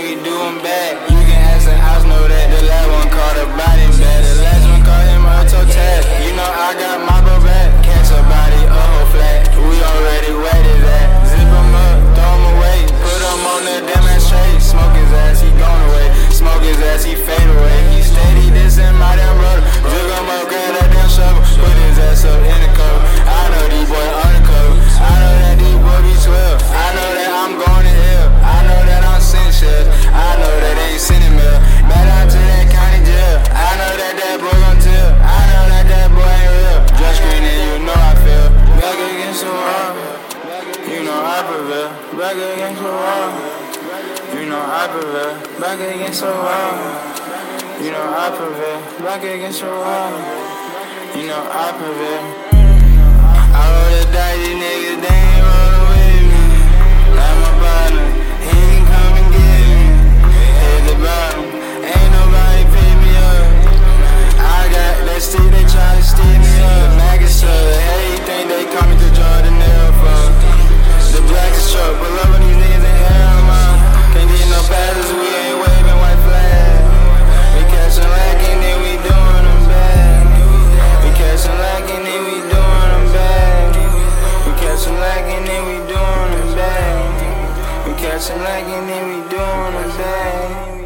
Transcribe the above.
you do them bad. You can ask the house, know that the last one called a body bad. The last one called him a toe tag. You know I got my bro back. Catch a body, a whole flat. We already waited that. Zip him up, throw him away. Put him on the demonstrate. Smoke his ass, he gone away. Smoke his ass, he back against the wall. You know I prevail, back against the wall. You know I prevail, back against the wall. You know I prevail. Flashing like an me doing a thing.